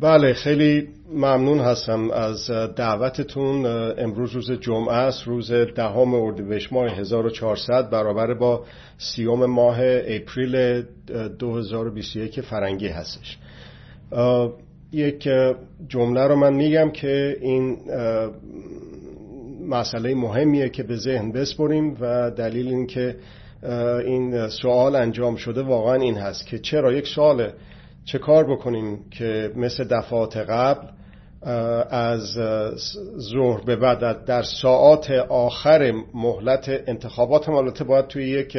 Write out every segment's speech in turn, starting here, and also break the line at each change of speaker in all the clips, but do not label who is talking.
بله خیلی ممنون هستم از دعوتتون. امروز روز جمعه است روز دهم اردیبهشت ماه 1400 برابر با سیوم ماه اپریل 2021 فرنگی هستش. یک جمله رو من میگم که این مسئله مهمیه که به ذهن بسپریم و دلیل این که این سوال انجام شده واقعا این هست که چرا یک سوال چه کار بکنیم که مثل دفعات قبل از ظهر به بعد در ساعات آخر مهلت انتخابات مالته باید توی یک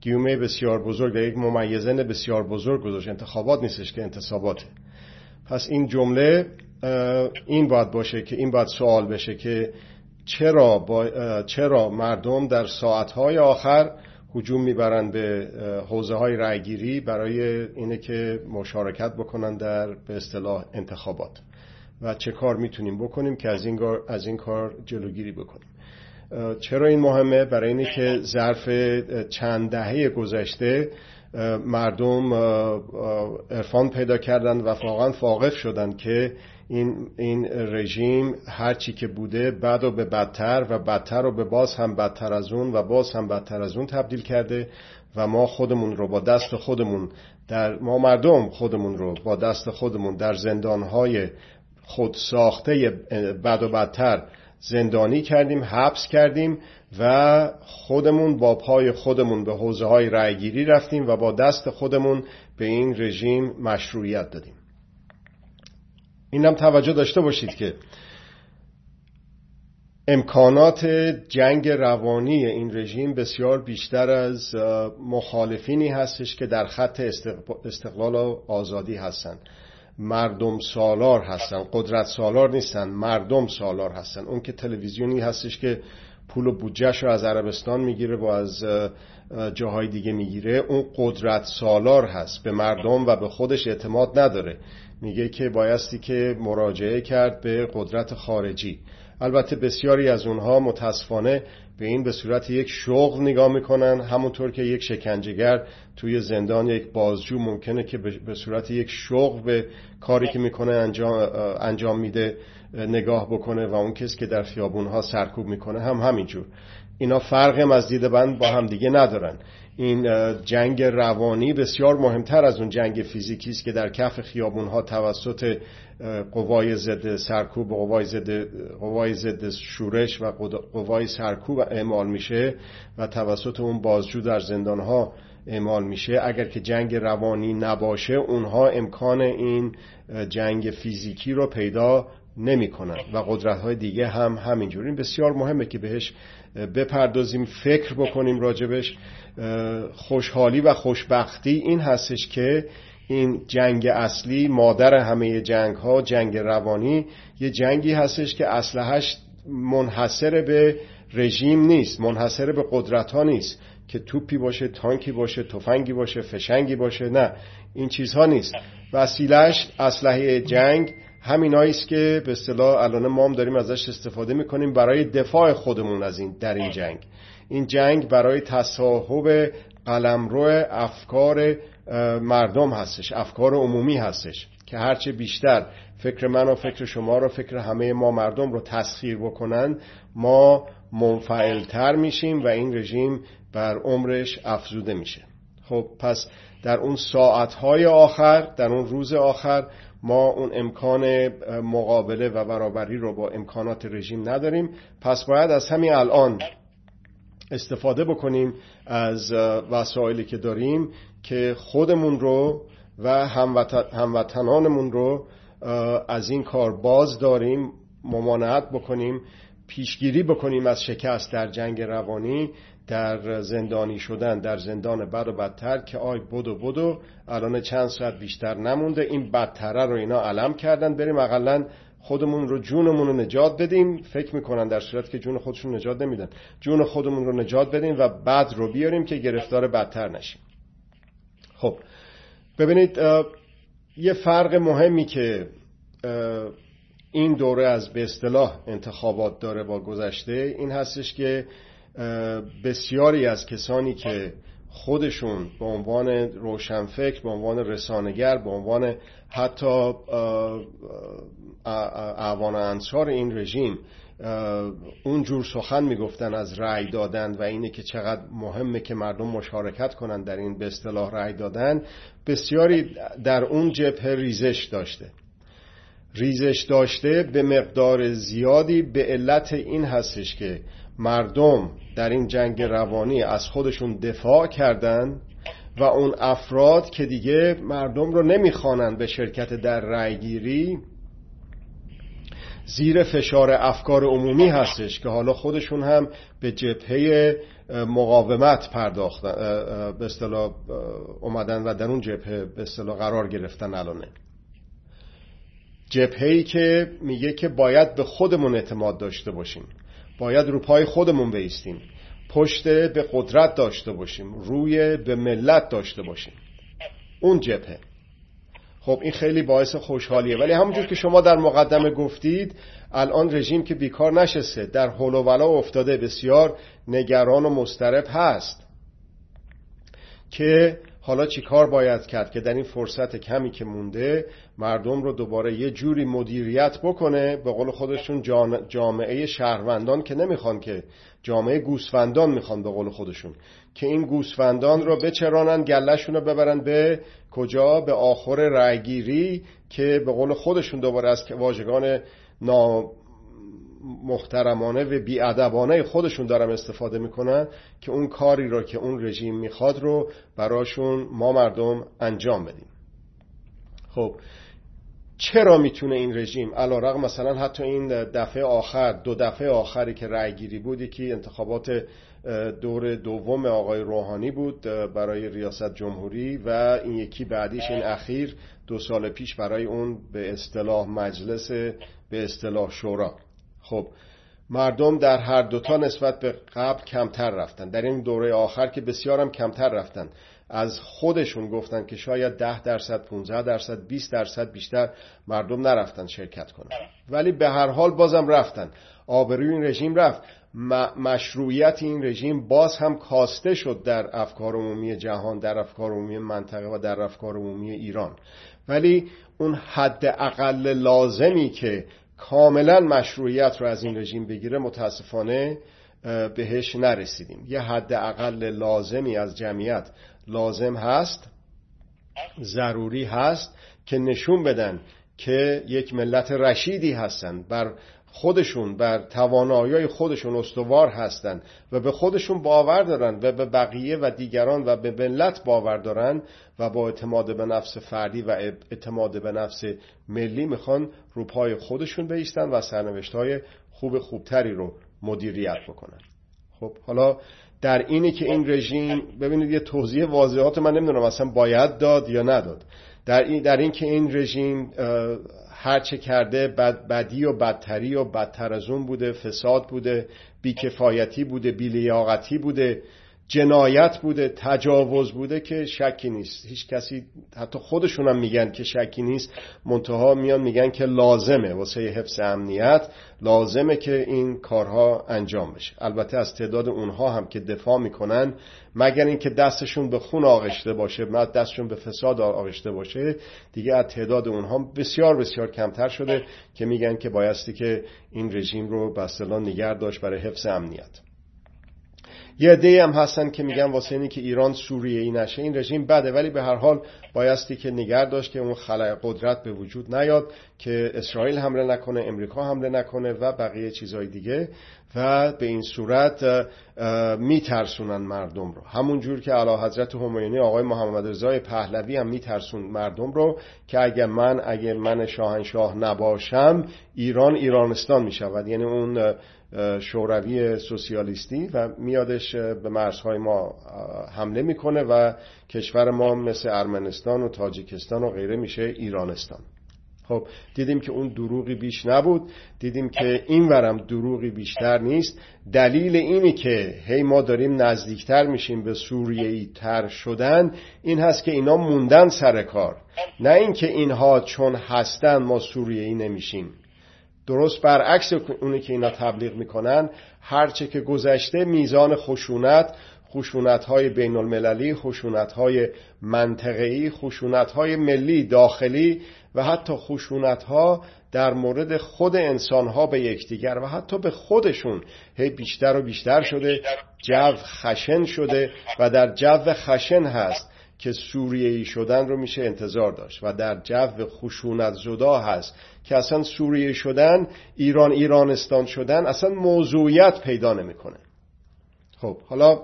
گیومه بسیار بزرگ و یک ممیزن بسیار بزرگ گذاشت. انتخابات نیستش که انتصاباته پس این جمله این باید باشه که این باید سوال بشه که چرا, با چرا مردم در ساعتهای آخر حجوم می‌برند به حوزه های رأیگیری برای اینه که مشارکت بکنن در به اصطلاح انتخابات. و چه کار می‌تونیم بکنیم که از این, از این کار جلوگیری بکنیم. چرا این مهمه؟ برای اینه که ظرف چند دهه گذشته مردم عرفان پیدا کردن و واقعا فاقف شدن که این, این رژیم هرچی که بوده بعد و به بدتر و بدتر و به باز هم بدتر از اون و باز هم بدتر از اون تبدیل کرده و ما خودمون رو با دست خودمون در ما مردم خودمون رو با دست خودمون در زندانهای خود ساخته بد و بدتر زندانی کردیم حبس کردیم و خودمون با پای خودمون به حوزه های رأیگیری رفتیم و با دست خودمون به این رژیم مشروعیت دادیم. اینم توجه داشته باشید که امکانات جنگ روانی این رژیم بسیار بیشتر از مخالفینی هستش که در خط استقلال و آزادی هستند مردم سالار هستن قدرت سالار نیستن مردم سالار هستن. اون که تلویزیونی هستش که پول و بودجهش رو از عربستان می‌گیره و از جاهای دیگه می‌گیره اون قدرت سالار هست. به مردم و به خودش اعتماد نداره. میگه که بایستی که مراجعه کرد به قدرت خارجی. البته بسیاری از اونها متاسفانه به این به صورت یک شغل نگاه می‌کنن همونطور که یک شکنجهگر توی زندان یک بازجو ممکنه که به صورت یک شغل به کاری که می‌کنه انجام, انجام میده نگاه بکنه و اون کسی که در خیابونها سرکوب می‌کنه هم همینجور. اینا فرق از دید بند با هم دیگه ندارن. این جنگ روانی بسیار مهمتر از اون جنگ فیزیکی است که در کف خیابون ها توسط قوای ضد سرکوب قوای ضد قوای ضد شورش و قوای سرکوب اعمال میشه و توسط اون بازجو در زندان ها اعمال میشه. اگر که جنگ روانی نباشه اونها امکان این جنگ فیزیکی رو پیدا نمی‌کنن و قدرت های دیگه هم همینجور بسیار مهمه که بهش بپردازیم فکر بکنیم راجبش. خوشحالی و خوشبختی این هستش که این جنگ اصلی مادر همه جنگ ها جنگ روانی یه جنگی هستش که اسلحهش منحصر به رژیم نیست منحصر به قدرت ها نیست. که توپی باشه تانکی باشه تفنگی باشه فشنگی باشه نه. این چیزها نیست. وسیلهش اسلحه جنگ همین است که به اصطلاح الان ما هم داریم ازش استفاده می‌کنیم برای دفاع خودمون از این در این جنگ. این جنگ برای تصاحب قلمرو افکار مردم هستش افکار عمومی هستش که هرچه بیشتر فکر من و فکر شما رو فکر همه ما مردم رو تسخیر بکنن ما منفعلتر میشیم و این رژیم بر عمرش افزوده میشه. خب پس در اون ساعتهای آخر در اون روز آخر ما اون امکان مقابله و برابری رو با امکانات رژیم نداریم. پس باید از همین الان استفاده بکنیم از وسایلی که داریم که خودمون رو و هموطنانمون رو از این کار باز داریم ممانعت بکنیم پیشگیری بکنیم از شکست در جنگ روانی. در زندانی شدن در زندان بد و بدتر که آی بدو بدو الان چند ساعت بیشتر نمونده. این بدتره رو اینا علم کردن بریم اقلا خودمون رو جونمون رو نجات بدیم. فکر می‌کنن در صورت که جون خودشون نجات نمیدن. جون خودمون رو نجات بدیم و بد رو بیاریم که گرفتار بدتر نشیم. خب ببینید یه فرق مهمی که این دوره از به اصطلاح انتخابات داره با گذشته این هستش که بسیاری از کسانی که خودشون به عنوان روشنفکر به عنوان رسانگر به عنوان حتی اعوان انصار این رژیم اون جور سخن می‌گفتن از رأی دادن و اینه که چقدر مهمه که مردم مشارکت کنن در این به اصطلاح رأی دادن. بسیاری در اون جبهه ریزش داشته. ریزش داشته به مقدار زیادی به علت این هستش که مردم در این جنگ روانی از خودشون دفاع کردن و اون افراد که دیگه مردم رو نمی‌خوانند به شرکت در رأیگیری زیر فشار افکار عمومی هستش که حالا خودشون هم به جبهه مقاومت پرداختن به اصطلاح اومدن و در اون جبهه به اصطلاح قرار گرفتن الانه جبهه‌ای که میگه که باید به خودمون اعتماد داشته باشیم. باید رو پای خودمون بیستیم. پشت به قدرت داشته باشیم. روی به ملت داشته باشیم. اون جبهه. خب این خیلی باعث خوشحالیه. ولی همونجور که شما در مقدمه گفتید الان رژیم که بیکار نشسته. در حول افتاده. بسیار نگران و مسترب هست. که حالا چی کار باید کرد که در این فرصت کمی که مونده مردم رو دوباره یه جوری مدیریت بکنه به قول خودشون جامعه شهروندان که نمی‌خوان که جامعه گوسفندان می‌خوان به قول خودشون. که این گوسفندان رو بچرانن گلشون رو ببرن به کجا؟ به آخر رأیگیری که به قول خودشون دوباره از واژگان محترمانه و بیادبانه خودشون دارم استفاده می‌کنن که اون کاری رو که اون رژیم می‌خواد رو براشون ما مردم انجام بدیم. خب چرا می‌تونه این رژیم؟ علا رقم مثلا حتی این دفعه آخر دو دفعه آخری که رأی گیری بودی که انتخابات دور دوم آقای روحانی بود برای ریاست جمهوری و این یکی بعدیش این اخیر دو سال پیش برای اون به اصطلاح مجلس به اصطلاح شورا. خب مردم در هر دوتا نسبت به قبل کمتر رفتن. در این دوره آخر که بسیارم کمتر رفتن. از خودشون گفتن که شاید ده درصد 15 درصد 20 درصد بیشتر مردم نرفتن شرکت کنن. ولی به هر حال بازم رفتن. آبروی این رژیم رفت. مشروعیت این رژیم باز هم کاسته شد در افکار عمومی جهان در افکار عمومی منطقه و در افکار عمومی ایران. ولی اون حد اقل لازمی که کاملا مشروعیت رو از این رژیم بگیره متاسفانه بهش نرسیدیم. یه حد اقل لازمی از جمعیت لازم هست ضروری هست که نشون بدن که یک ملت رشیدی هستن. بر خودشون بر توانایی خودشون استوار هستند و به خودشون باور دارن و به بقیه و دیگران و به ملت باور دارن و با اعتماد به نفس فردی و اعتماد به نفس ملی می‌خوان رو پای خودشون بیستن و سرنوشت های خوب خوبتری رو مدیریت بکنن. خب حالا در اینی که این رژیم ببینید یه توضیح واضحات من نمی‌دونم اصلا باید داد یا نداد. در این, در این که این رژیم هرچه کرده بد بدی و بدتری و بدتر از اون بوده فساد بوده بیکفایتی بوده بیلیاقتی بوده. جنایت بوده تجاوز بوده که شکی نیست. هیچ کسی حتی خودشون هم میگن که شکی نیست. منتها میان میگن که لازمه واسه حفظ امنیت لازمه که این کارها انجام بشه. البته از تعداد اونها هم که دفاع می‌کنن مگر اینکه دستشون به خون آغشته باشه دستشون به فساد آغشته باشه دیگه از تعداد اونها بسیار بسیار کمتر شده که میگن که بایستی که این رژیم رو به اصطلاح داشت برای حفظ امنیت. یه عده هم هستن که میگن واسه اینی که ایران سوریه ای نشه. این رژیم بده ولی به هر حال بایستی که نگر داشت که اون خلای قدرت به وجود نیاد که اسرائیل حمله نکنه امریکا حمله نکنه و بقیه چیزهای دیگه. و به این صورت میترسونن مردم رو. همون جور که علا حضرت همایونی آقای محمد رضای پهلوی هم میترسون مردم رو که اگر من اگر من شاهنشاه نباشم ایران ایرانستان می‌شود. یعنی اون شوروی سوسیالیستی و میادش به مرزهای ما حمله می‌کنه و کشور ما مثل ارمنستان و تاجیکستان و غیره میشه ایرانستان. خب دیدیم که اون دروغی بیش نبود. دیدیم که این ورم دروغی بیشتر نیست. دلیل اینی که هی ما داریم نزدیکتر میشیم به سوریه تر شدن این هست که اینا موندن سر کار. نه اینکه اینها چون هستن ما سوریه ای نمیشیم. درست برعکس اونی که اینا تبلیغ می‌کنن هرچه که گذشته میزان خشونت خشونت های بین المللی خشونت های منطقه‌ای خشونت های ملی داخلی و حتی خشونت ها در مورد خود انسان ها به یکدیگر و حتی به خودشون هی بیشتر و بیشتر شده جو خشن شده و در جو خشن هست. که سوریهی شدن رو میشه انتظار داشت و در جو خشونت زدا هست که اصلا سوریه شدن ایران ایرانستان شدن اصلا موضوعیت پیدا نمی‌کنه. خب حالا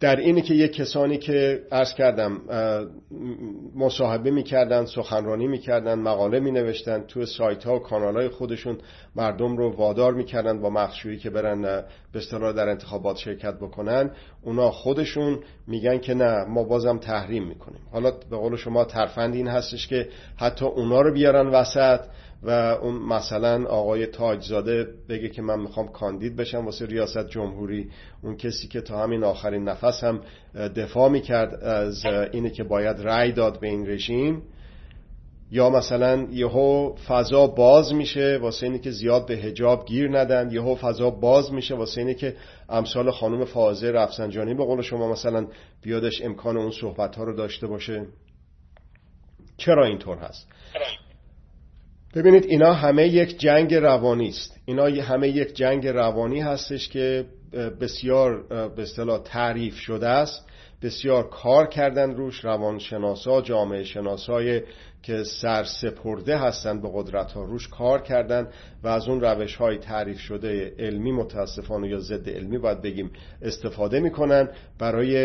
در اینی که یک کسانی که عرض کردم مصاحبه می‌کردن سخنرانی می‌کردن مقاله مینوشتن تو سایت ها و کانال های خودشون مردم رو وادار می‌کردن با مخشویی که برن به اصطلاح در انتخابات شرکت بکنن. اونا خودشون میگن که نه ما بازم تحریم می‌کنیم. حالا به قول شما ترفند این هستش که حتی اونا رو بیارن وسط. و اون مثلا آقای تاجزاده بگه که من می‌خوام کاندید بشم واسه ریاست جمهوری. اون کسی که تا همین آخرین نفس هم دفاع می‌کرد از اینه که باید رأی داد به این رژیم. یا مثلا یهو فضا باز میشه واسه اینه که زیاد به هجاب گیر ندن. یهو فضا باز میشه واسه اینه که امثال خانم فازه رفسنجانی به قول شما مثلا بیادش امکان اون صحبت ها رو داشته باشه. چرا اینطور هست؟ ببینید اینا همه یک جنگ روانی است. اینا همه یک جنگ روانی هستش که بسیار به اصطلاح تعریف شده است. بسیار کار کردن روش روانشناسا جامعه شناسای که سرسپرده هستند به قدرت ها روش کار کردن و از اون روش های تعریف شده علمی متاسفانه یا ضد علمی باید بگیم استفاده می‌کنن برای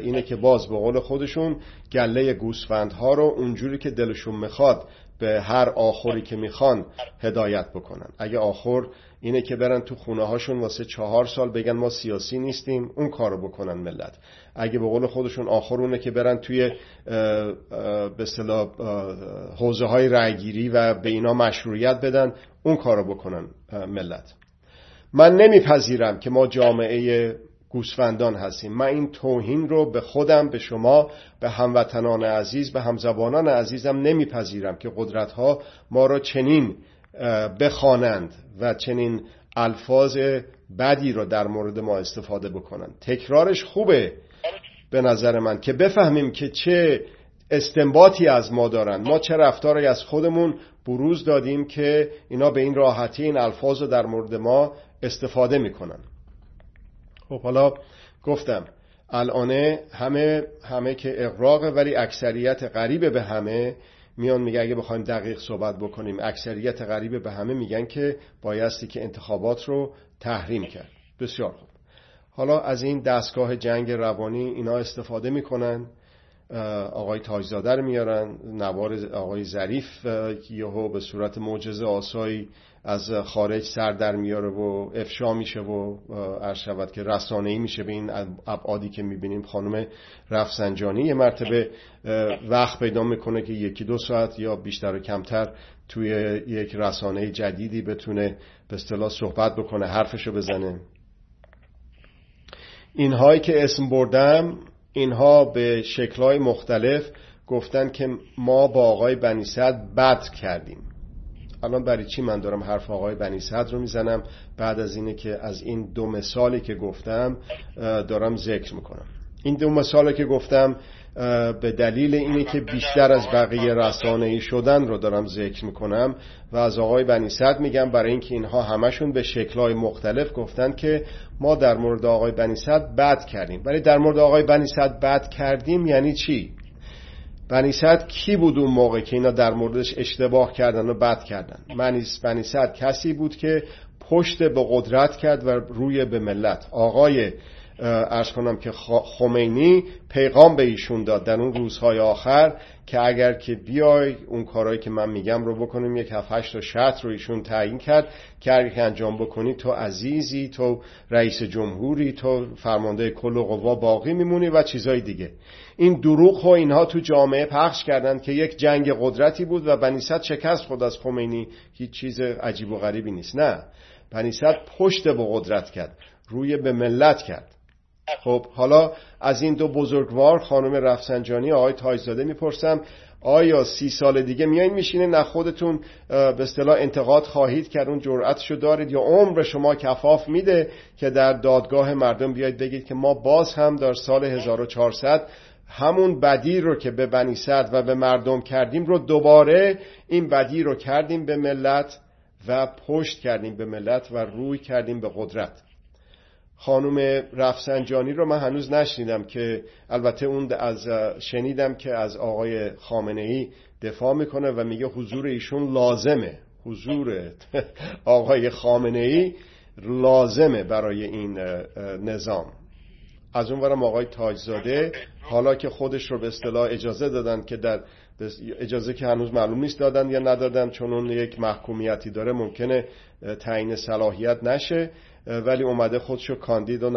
اینه که باز به قول خودشون گله گوسفندها رو اونجوری که دلشون می‌خواد به هر آخری که می‌خوان هدایت بکنن. اگه آخر اینه که برن تو خونه هاشون واسه چهار سال بگن ما سیاسی نیستیم اون کارو بکنن ملت. اگه به قول خودشون آخر اونه که برن توی به اصطلاح حوزه های رأیگیری و به اینا مشروعیت بدن اون کارو بکنن ملت. من نمیپذیرم که ما جامعه گوسفندان هستیم. من این توهین رو به خودم به شما به هموطنان عزیز به همزبانان عزیزم نمیپذیرم که قدرت ها ما را چنین بخوانند و چنین الفاظ بدی رو در مورد ما استفاده بکنند. تکرارش خوبه به نظر من که بفهمیم که چه استنباطی از ما دارن ما چه رفتاری از خودمون بروز دادیم که اینا به این راحتی این الفاظ رو در مورد ما استفاده می‌کنن. خب حالا گفتم الانه همه همه که اقراقه ولی اکثریت غریبه به همه میان میگه اگه بخوایم دقیق صحبت بکنیم اکثریت غریبه به همه میگن که بایستی که انتخابات رو تحریم کرد. بسیار خوب. حالا از این دستگاه جنگ روانی اینا استفاده می‌کنن. آقای تاجزاده رو میارن. نوار آقای ظریف یهو به صورت معجزه آسایی از خارج سر در میاره و افشا میشه و عرض شود که رسانه ای میشه به این ابعادی که می‌بینیم. خانم رفسنجانی یه مرتبه وقت پیدا می‌کنه که یکی دو ساعت یا بیشتر و کمتر توی یک رسانه جدیدی بتونه به اصطلاح صحبت بکنه حرفشو بزنه. اینهایی که اسم بردم اینها به شکلهای مختلف گفتن که ما با آقای بنی بد کردیم. الان برای چی من دارم حرف آقای بنی صدر رو می‌زنم؟ بعد از اینه که از این دو مثالی که گفتم دارم ذکر می‌کنم. این دو مثالی که گفتم به دلیل اینه که بیشتر از بقیه رسانه شدن رو دارم ذکر می‌کنم و از آقای بنی صدر میگم برای اینکه اینها همشون به شکلهای مختلف گفتن که ما در مورد آقای بنی صدر بد کردیم. ولی در مورد آقای بنی صدر بد کردیم یعنی چی؟ بنی کی بود اون موقع که اینا در موردش اشتباه کردن و بد کردن؟ بنی صد کسی بود که پشت به قدرت کرد و روی به ملت. آقای ارز کنم که خمینی پیغام به ایشون داد در اون روزهای آخر که اگر که بیای اون کارهایی که من میگم رو بکنیم. یک هفت هشت تا شرط رو ایشون تعیین کرد که اگر که انجام بکنی تو عزیزی تو رئیس جمهوری تو فرمانده کل قوا باقی میمونی و چیزای دیگه. این دروغ و اینها تو جامعه پخش کردند که یک جنگ قدرتی بود و بنیست شکست خود از خمینی هیچ چیز عجیب و غریبی نیست. نه. بنیست پشت به قدرت کرد روی به ملت کرد. خب حالا از این دو بزرگوار خانم رفسنجانی آقای تایزاده می‌پرسم آیا سی سال دیگه میایین میشینه نه خودتون به اصطلاح انتقاد خواهید کرد اون جرأتشو دارید یا عمر شما کفاف میده که در دادگاه مردم بیاید بگید که ما باز هم در سال 1400 همون بدی رو که به بنی صد و به مردم کردیم رو دوباره این بدی رو کردیم به ملت و پشت کردیم به ملت و روی کردیم به قدرت. خانم رفسنجانی رو من هنوز نشنیدم که البته اون از شنیدم که از آقای خامنه ای دفاع می‌کنه و میگه حضور ایشون لازمه. حضور آقای خامنه ای لازمه برای این نظام. از اونورم آقای تاجزاده حالا که خودش رو به اصطلاح اجازه دادن که در اجازه که هنوز معلوم نیست دادن یا ندادن چون اون یک محکومیتی داره ممکنه تعیین صلاحیت نشه. ولی اومده خودشو کاندید و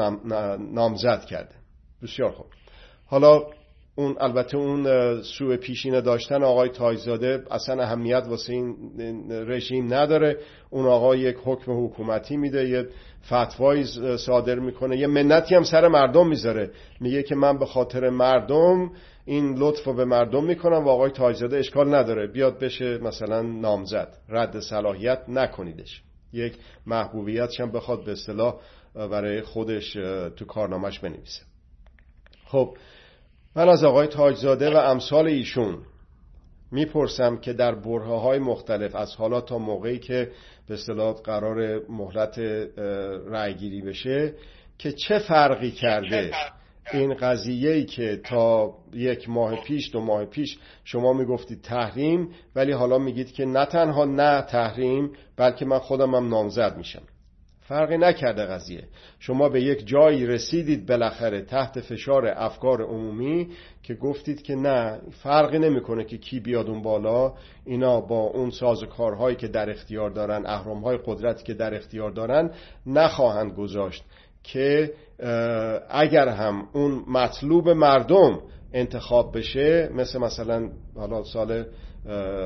نامزد کرده. بسیار خوب. حالا اون البته اون سوء پیشینه داشتن آقای تایزاده اصلا اهمیت واسه این رژیم نداره. اون آقا یک حکم حکومتی میده یه فتوایی صادر می‌کنه. یه منتی هم سر مردم می‌ذاره. میگه که من به خاطر مردم این لطف رو به مردم می‌کنم و آقای تایزاده اشکال نداره. بیاد بشه مثلا نامزد. رد صلاحیت نکنیدش. یک محبوبیت هم بخواد به اصطلاح برای خودش تو کارنامهش بنویسه. خب من از آقای تاجزاده و امثال ایشون می‌پرسم که در برهه های مختلف از حالا تا موقعی که به اصطلاح قرار مهلت رأیگیری بشه که چه فرقی کرده این قضیه ای که تا یک ماه پیش دو ماه پیش شما می‌گفتید تحریم ولی حالا میگید که نه تنها نه تحریم بلکه من خودم هم نامزد میشم. فرقی نکرده قضیه. شما به یک جایی رسیدید بالاخره تحت فشار افکار عمومی که گفتید که نه فرقی نمی‌کنه که کی بیاد اون بالا. اینا با اون ساز کارهایی که در اختیار دارن اهرامهای قدرتی که در اختیار دارن نخواهند گذاشت. که اگر هم اون مطلوب مردم انتخاب بشه مثل مثلا حالا سال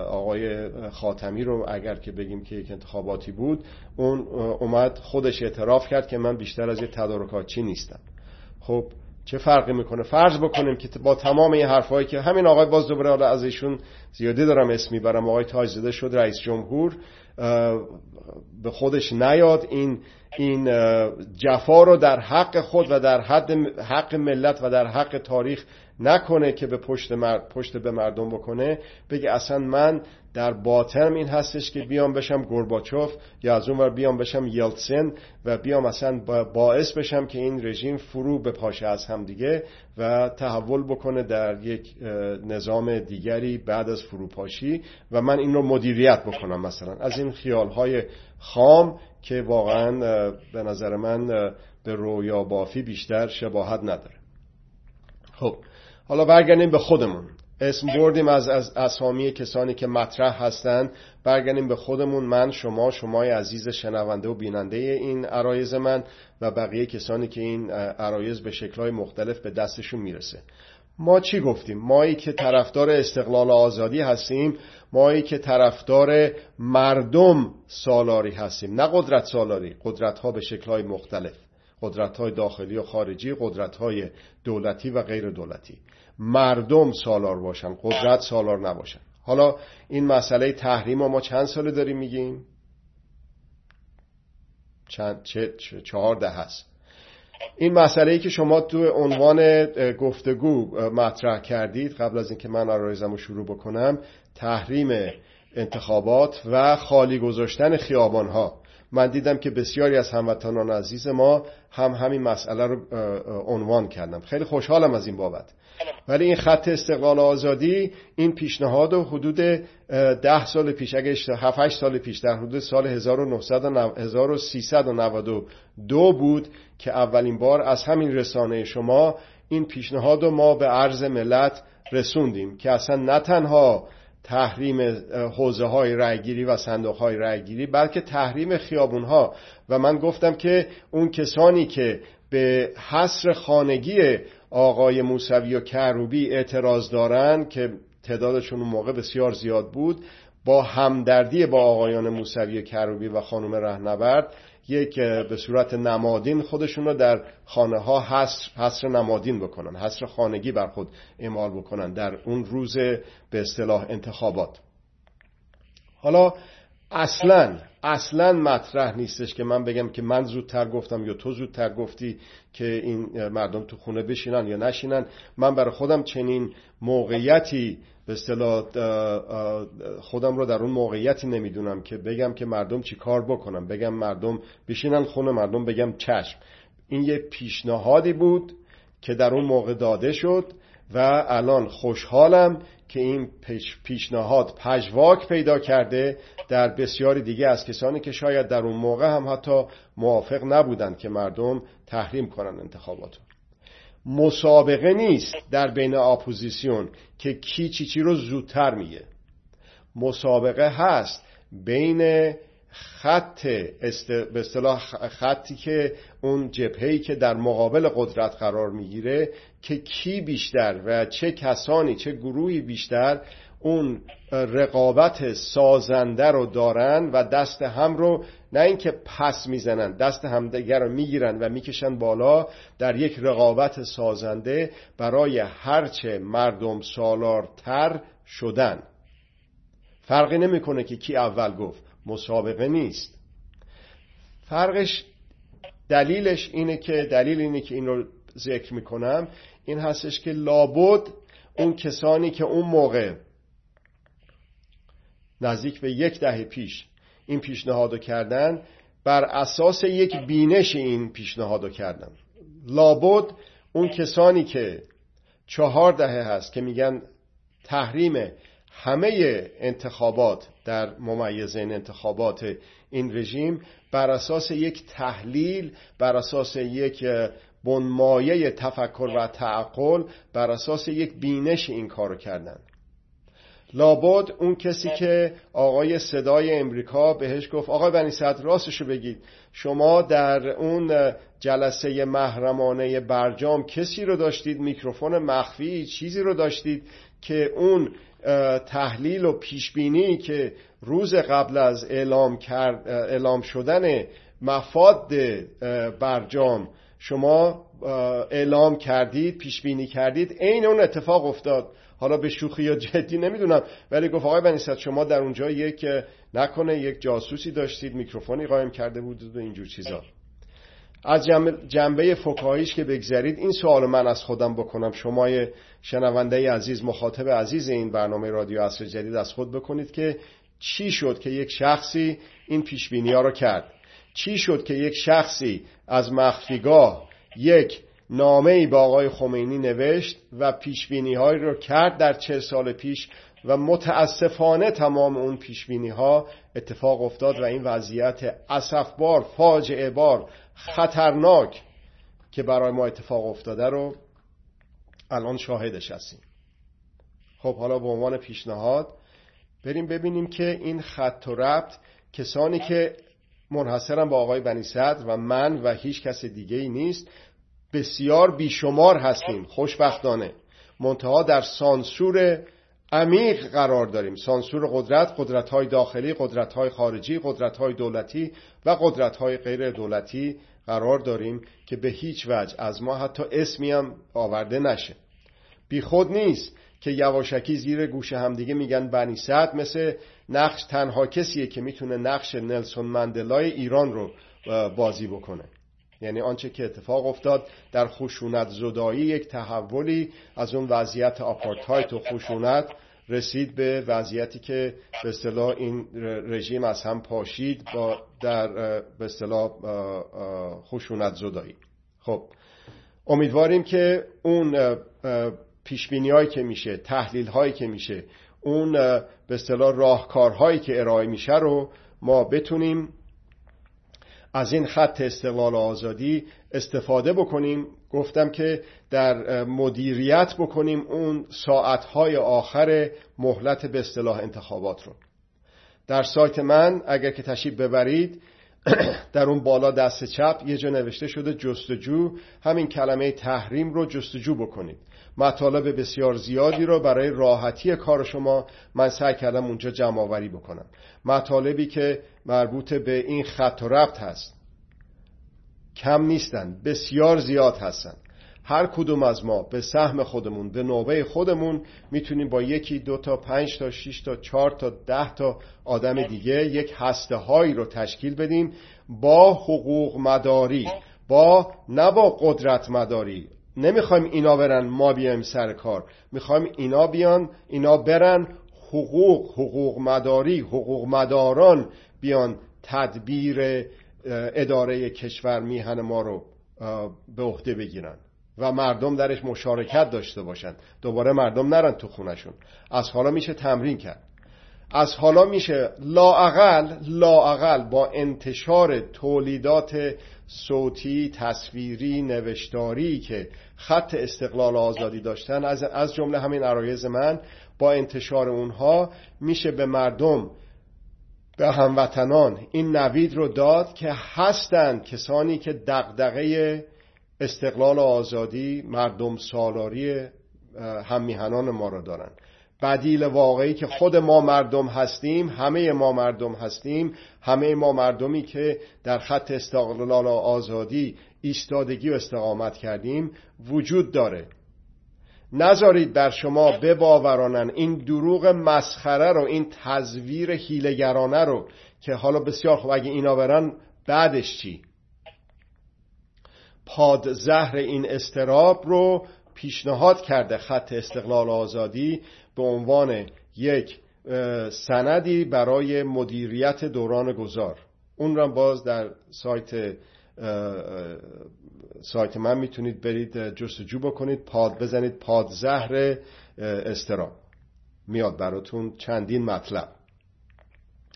آقای خاتمی رو اگر که بگیم که یک انتخاباتی بود اون اومد خودش اعتراف کرد که من بیشتر از یه تدارکاتچی نیستم. خب چه فرقی می‌کنه؟ فرض بکنیم که با تمام این حرفایی که همین آقای باز دوباره حالا از ایشون زیادی دارم اسمی برم آقای تاجزاده شد رئیس جمهور. به خودش نیاد. این این جفا رو در حق خود و در حد حق ملت و در حق تاریخ نکنه که به پشت, پشت به مردم بکنه. بگه اصلا من در باطنم این هستش که بیام بشم گورباچوف یا از اونور بیام بشم یلتسن و بیام اصلا باعث بشم که این رژیم فرو بپاشه از هم دیگه و تحول بکنه در یک نظام دیگری بعد از فروپاشی و من این رو مدیریت بکنم مثلا. از این خیال های خام که واقعا به نظر من به رویا بافی بیشتر شباهت نداره. خب حالا برگردیم به خودمون. اسم بردیم از, اسامی کسانی که مطرح هستند. برگردیم به خودمون. من شما شمای عزیز شنونده و بیننده این عرایز من و بقیه کسانی که این عرایز به شکلهای مختلف به دستشون می‌رسه. ما چی گفتیم؟ مایی که طرفدار استقلال آزادی هستیم مایی که طرفدار مردم سالاری هستیم. نه قدرت سالاری قدرت ها به شکل های مختلف. قدرت های داخلی و خارجی قدرت های دولتی و غیر دولتی مردم سالار باشن قدرت سالار نباشن. حالا این مسئله تحریم ما چند ساله داریم میگیم؟ چند چه چهار ده هست. این مسئله ای که شما تو عنوان گفتگو مطرح کردید قبل از اینکه من آرایزم رو شروع بکنم تحریم انتخابات و خالی گذاشتن خیابان ها من دیدم که بسیاری از هموطنان عزیز ما هم همین مسئله رو عنوان کردم خیلی خوشحالم از این بابت. ولی این خط استقلال آزادی این پیشنهاد و حدود ده سال پیش اگه 7 سال پیش در حدود سال 1392 بود که اولین بار از همین رسانه شما این پیشنهاد رو ما به عرض ملت رسوندیم که اصلا نه تنها تحریم حوزه های رأیگیری و صندوق های رأیگیری بلکه تحریم خیابون ها و من گفتم که اون کسانی که به حصر خانگی آقای موسوی و کروبی اعتراض دارن که تعدادشون اون موقع بسیار زیاد بود با همدردی با آقایان موسوی کروبی و خانم رهنورد یک به صورت نمادین خودشون رو در خانه ها حصر, حصر نمادین بکنن حصر خانگی بر خود اعمال بکنن در اون روز به اصطلاح انتخابات. حالا اصلا اصلا مطرح نیستش که من بگم که من زودتر گفتم یا تو زودتر گفتی که این مردم تو خونه بشینن یا نشینن. من برای خودم چنین موقعیتی به اصطلاح خودم رو در اون موقعیتی نمی‌دونم که بگم که مردم چی کار بکنم بگم مردم بشینن خونه مردم بگم چشم. این یه پیشنهادی بود که در اون موقع داده شد و الان خوشحالم که این پیشنهاد پژواک پیدا کرده در بسیاری دیگه از کسانی که شاید در اون موقع هم حتی موافق نبودند که مردم تحریم کنن انتخابات مسابقه نیست در بین اپوزیسیون که کی چی چی رو زودتر میگه. مسابقه هست بین خط است... به اصطلاح خطی که اون جبهه‌ای که در مقابل قدرت قرار می‌گیره که کی بیشتر و چه کسانی چه گروهی بیشتر اون رقابت سازنده رو دارن و دست هم رو نه اینکه پس می‌زنن دست همدیگر رو می‌گیرن و می‌کشن بالا در یک رقابت سازنده برای هرچه مردم سالارتر شدن. فرقی نمی‌کنه که کی اول گفت. مسابقه نیست. فرقش دلیلش اینه که دلیل اینه که این رو ذکر می‌کنم. این هستش که لابد اون کسانی که اون موقع نزدیک به یک دهه پیش این پیشنهادو کردن بر اساس یک بینش این پیشنهادو کردن. لابد اون کسانی که چهار دهه هست که میگن تحریم همه انتخابات در ممیزه انتخابات این رژیم بر اساس یک تحلیل بر اساس یک بنمایه تفکر و تعقل بر اساس یک بینش این کارو کردن. لابد اون کسی که آقای صدای امریکا بهش گفت آقای بنی صدر راستشو بگید. شما در اون جلسه محرمانه برجام کسی رو داشتید؟ میکروفون مخفی چیزی رو داشتید؟ که اون تحلیل و پیشبینی که روز قبل از اعلام, کرد، اعلام شدن مفاد برجام شما اعلام کردید پیش بینی کردید عین اون اتفاق افتاد. حالا به شوخی یا جدی نمی‌دونم ولی گفت آقای بنیست شما در اونجا یک نکنه یک جاسوسی داشتید میکروفونی قایم کرده بودید و اینجور چیزا. از جنبه فکاهیش که بگذرید این سوال من از خودم بکنم. شما شنونده عزیز مخاطب عزیز این برنامه رادیو عصر جدید از خود بکنید که چی شد که یک شخصی این پیشبینی ها رو کرد. چی شد که یک شخصی از مخفیگاه یک نامه ای با آقای خمینی نوشت و پیشبینی هایی رو کرد در چه سال پیش و متاسفانه تمام اون پیشبینی ها اتفاق افتاد و این وضعیت اسفبار فاجعه بار خطرناک که برای ما اتفاق افتاده رو الان شاهدش هستیم. خب حالا به عنوان پیشنهاد بریم ببینیم که این خط و ربط کسانی که منحصرم با آقای بنی صدر و من و هیچ کس دیگه ای نیست بسیار بیشمار هستیم. خوشبختانه. منتها در سانسور عمیق قرار داریم. سانسور قدرت قدرت های داخلی قدرت های خارجی قدرت های دولتی و قدرت های غیر دولتی قرار داریم که به هیچ وجه از ما حتی اسمی هم آورده نشه. بی خود نیست که یواشکی زیر گوش همدیگه میگن بنی صد مثل نقش تنها کسیه که می‌تونه نقش نلسون مندلای ایران رو بازی بکنه. یعنی آنچه که اتفاق افتاد در خشونت زدایی یک تحولی از اون وضعیت آپارتایت و خشونت رسید به وضعیتی که به اصطلاح این رژیم از هم پاشید با در به اصطلاح خشونت زدایی. خب امیدواریم که اون پیشبینی هایی که میشه تحلیل هایی که میشه اون به اصطلاح راهکارهایی که ارائه میشه رو ما بتونیم از این خط استقلال آزادی استفاده بکنیم. گفتم که در مدیریت بکنیم اون ساعتهای آخر مهلت به اصطلاح انتخابات رو. در سایت من اگر که تشریف ببرید در اون بالا دست چپ یه جا نوشته شده جستجو. همین کلمه تحریم رو جستجو بکنید. مطالب بسیار زیادی رو برای راحتی کار شما من سعی کردم اونجا جمع آوری بکنم. مطالبی که مربوط به این خط و ربط هست کم نیستن بسیار زیاد هستن. هر کدوم از ما به سهم خودمون به نوبه خودمون می‌تونیم با یکی دو تا پنج تا شش تا چهار تا ده تا آدم دیگه یک هسته هایی رو تشکیل بدیم با حقوق مداری با نه قدرت مداری نمی‌خوایم اینا برن ما بیایم سر کار. می‌خوایم اینا بیان اینا برن حقوق حقوق مداری حقوق مداران بیان تدبیر اداره کشور میهن ما رو به عهده بگیرن. و مردم درش مشارکت داشته باشند دوباره مردم نرن تو خونشون از حالا میشه تمرین کرد. از حالا میشه لاعقل لاعقل با انتشار تولیدات صوتی تصویری نوشتاری که خط استقلال آزادی داشتن از از جمله همین عرایز من با انتشار اونها میشه به مردم به هموطنان این نوید رو داد که هستند کسانی که دغدغه استقلال و آزادی مردم سالاری هممیهنان ما رو دارن. بدیل واقعی که خود ما مردم هستیم همه ما مردم هستیم همه ما مردمی که در خط استقلال و آزادی ایستادگی و استقامت کردیم وجود داره. نذارید بر شما بباورانن این دروغ مسخره رو این تزویر هیلگرانه رو که حالا بسیار خوب اگه اینا برن بعدش چی؟ پاد زهر این استراب رو پیشنهاد کرده خط استقلال آزادی به عنوان یک سندی برای مدیریت دوران گذار. اون را باز در سایت سایت من می‌تونید برید جستجو بکنید پاد بزنید پاد زهر استراب میاد براتون چندین مطلب.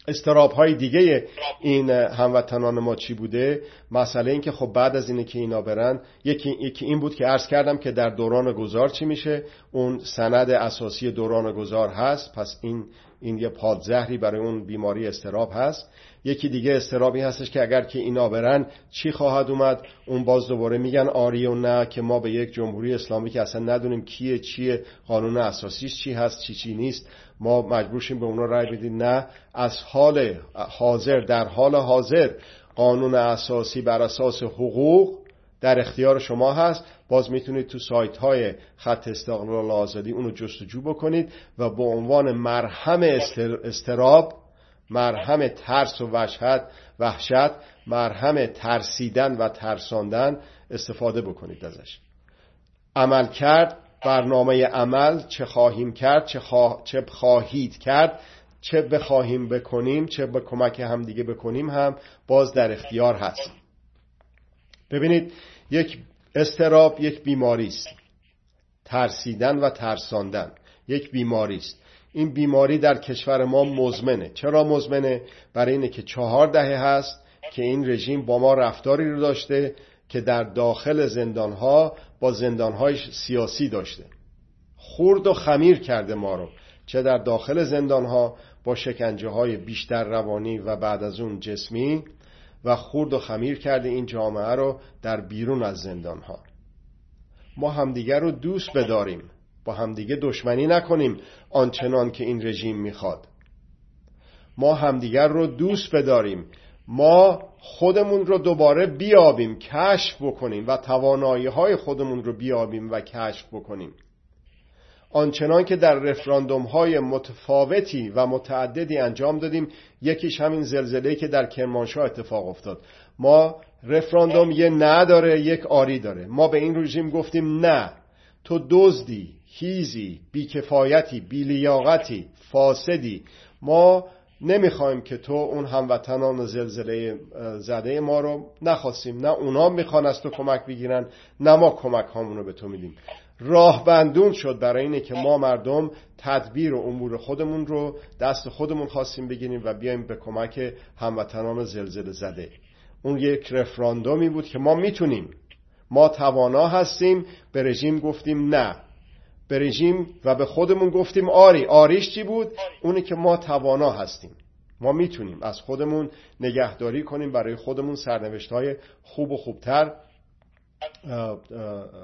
استراب های دیگه این هموطنان ما چی بوده؟ مسئله این که خب بعد از اینه که اینا برن یکی, یکی این بود که عرض کردم که در دوران گذار چی میشه؟ اون سند اساسی دوران گذار هست پس این این یه پادزهری برای اون بیماری استراب هست. یکی دیگه استرابی هستش که اگر که اینا برن چی خواهد اومد؟ اون باز دوباره میگن آری و نه که ما به یک جمهوری اسلامی که اصلا ندونیم کیه چیه قانون اساسیش چی هست چی چی نیست. ما مجبورشیم به اونا رای بدیم. نه از حال حاضر در حال حاضر قانون اساسی بر اساس حقوق در اختیار شما هست باز می‌تونید تو سایت های خط استقلال آزادی اونو جستجو بکنید و به عنوان مرهم استراب مرهم ترس و وحشت وحشت مرهم ترسیدن و ترساندن استفاده بکنید ازش. عمل کرد برنامه عمل چه خواهیم کرد چه, چه خواهید کرد چه بخواهیم بکنیم چه به کمک همدیگه بکنیم هم باز در اختیار هست ببینید یک استراب یک بیماری است. ترسیدن و ترساندن. یک بیماری است. این بیماری در کشور ما مزمنه. چرا مزمنه؟ برای اینه که چهار دهه هست که این رژیم با ما رفتاری رو داشته که در داخل زندانها با زندانهای سیاسی داشته. خورد و خمیر کرده ما رو. چه در داخل زندانها با شکنجه های بیشتر روانی و بعد از اون جسمی و خورد و خمیر کرده این جامعه رو در بیرون از زندان ها ما همدیگر رو دوست بداریم. با همدیگه دشمنی نکنیم آنچنان که این رژیم می‌خواد. ما همدیگر رو دوست بداریم. ما خودمون رو دوباره بیابیم کشف بکنیم و توانایی های خودمون رو بیابیم و کشف بکنیم. آنچنان که در رفراندوم های متفاوتی و متعددی انجام دادیم یکیش همین زلزله که در کرمانشاه اتفاق افتاد. ما رفراندوم یه نه داره یک آری داره. ما به این رژیم گفتیم نه. تو دزدی هیزی بیکفایتی بیلیاقتی فاسدی. ما نمی‌خوایم که تو اون هموطنان زلزله زده ما رو نخواستیم. نه اونا می‌خوان از تو کمک بگیرن نه ما کمک هامونو به تو میدیم. راه بندون شد برای اینه که ما مردم تدبیر و امور خودمون رو دست خودمون خواستیم بگیریم و بیایم به کمک هموطنان زلزله زده. اون یک رفراندومی بود که ما می‌تونیم. ما توانا هستیم به رژیم گفتیم نه. به رژیم و به خودمون گفتیم آری. آریش چی بود؟ اونی که ما توانا هستیم. ما می‌تونیم از خودمون نگهداری کنیم برای خودمون سرنوشت های خوب و خوبتر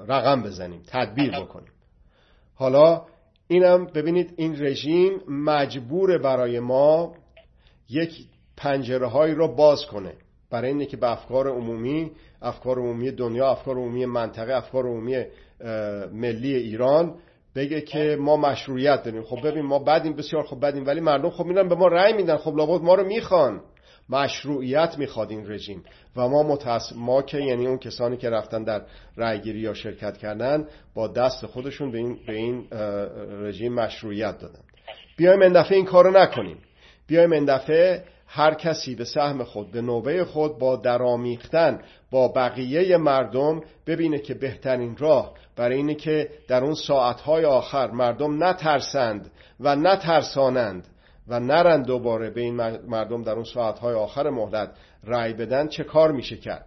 رقم بزنیم تدبیر بکنیم. حالا اینم ببینید این رژیم مجبور برای ما یک پنجره هایی رو باز کنه. برای اینه که به افکار عمومی افکار عمومی دنیا افکار عمومی منطقه افکار عمومی ملی ایران بگه که ما مشروعیت داریم. خب ببین ما بدیم بسیار خب بدیم ولی مردم خب میرن به ما رأی میدن. خب لابد ما رو می‌خوان. مشروعیت می‌خواد این رژیم. و ما متأس... ما که یعنی اون کسانی که رفتن در رأیگیری یا شرکت کردن با دست خودشون به این, به این رژیم مشروعیت دادن. بیایم این دفعه این کارو نکنیم. بیایم این دفعه هر کسی به سهم خود به نوبه خود با درامیختن با بقیه مردم ببینه که بهترین راه برای اینه که در اون ساعتهای آخر مردم نترسند و نترسانند. و نرند دوباره به این مردم در اون ساعتهای آخر مهلت رأی بدن چه کار میشه کرد؟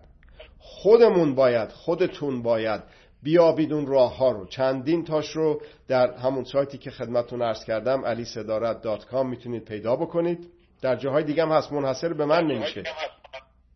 خودمون باید خودتون باید بیابید اون راه ها رو. چندین تاش رو در همون سایتی که خدمتون ارز کردم علی می‌تونید پیدا بکنید. در جاهای دیگه هم هست منحصر به من نمیشه.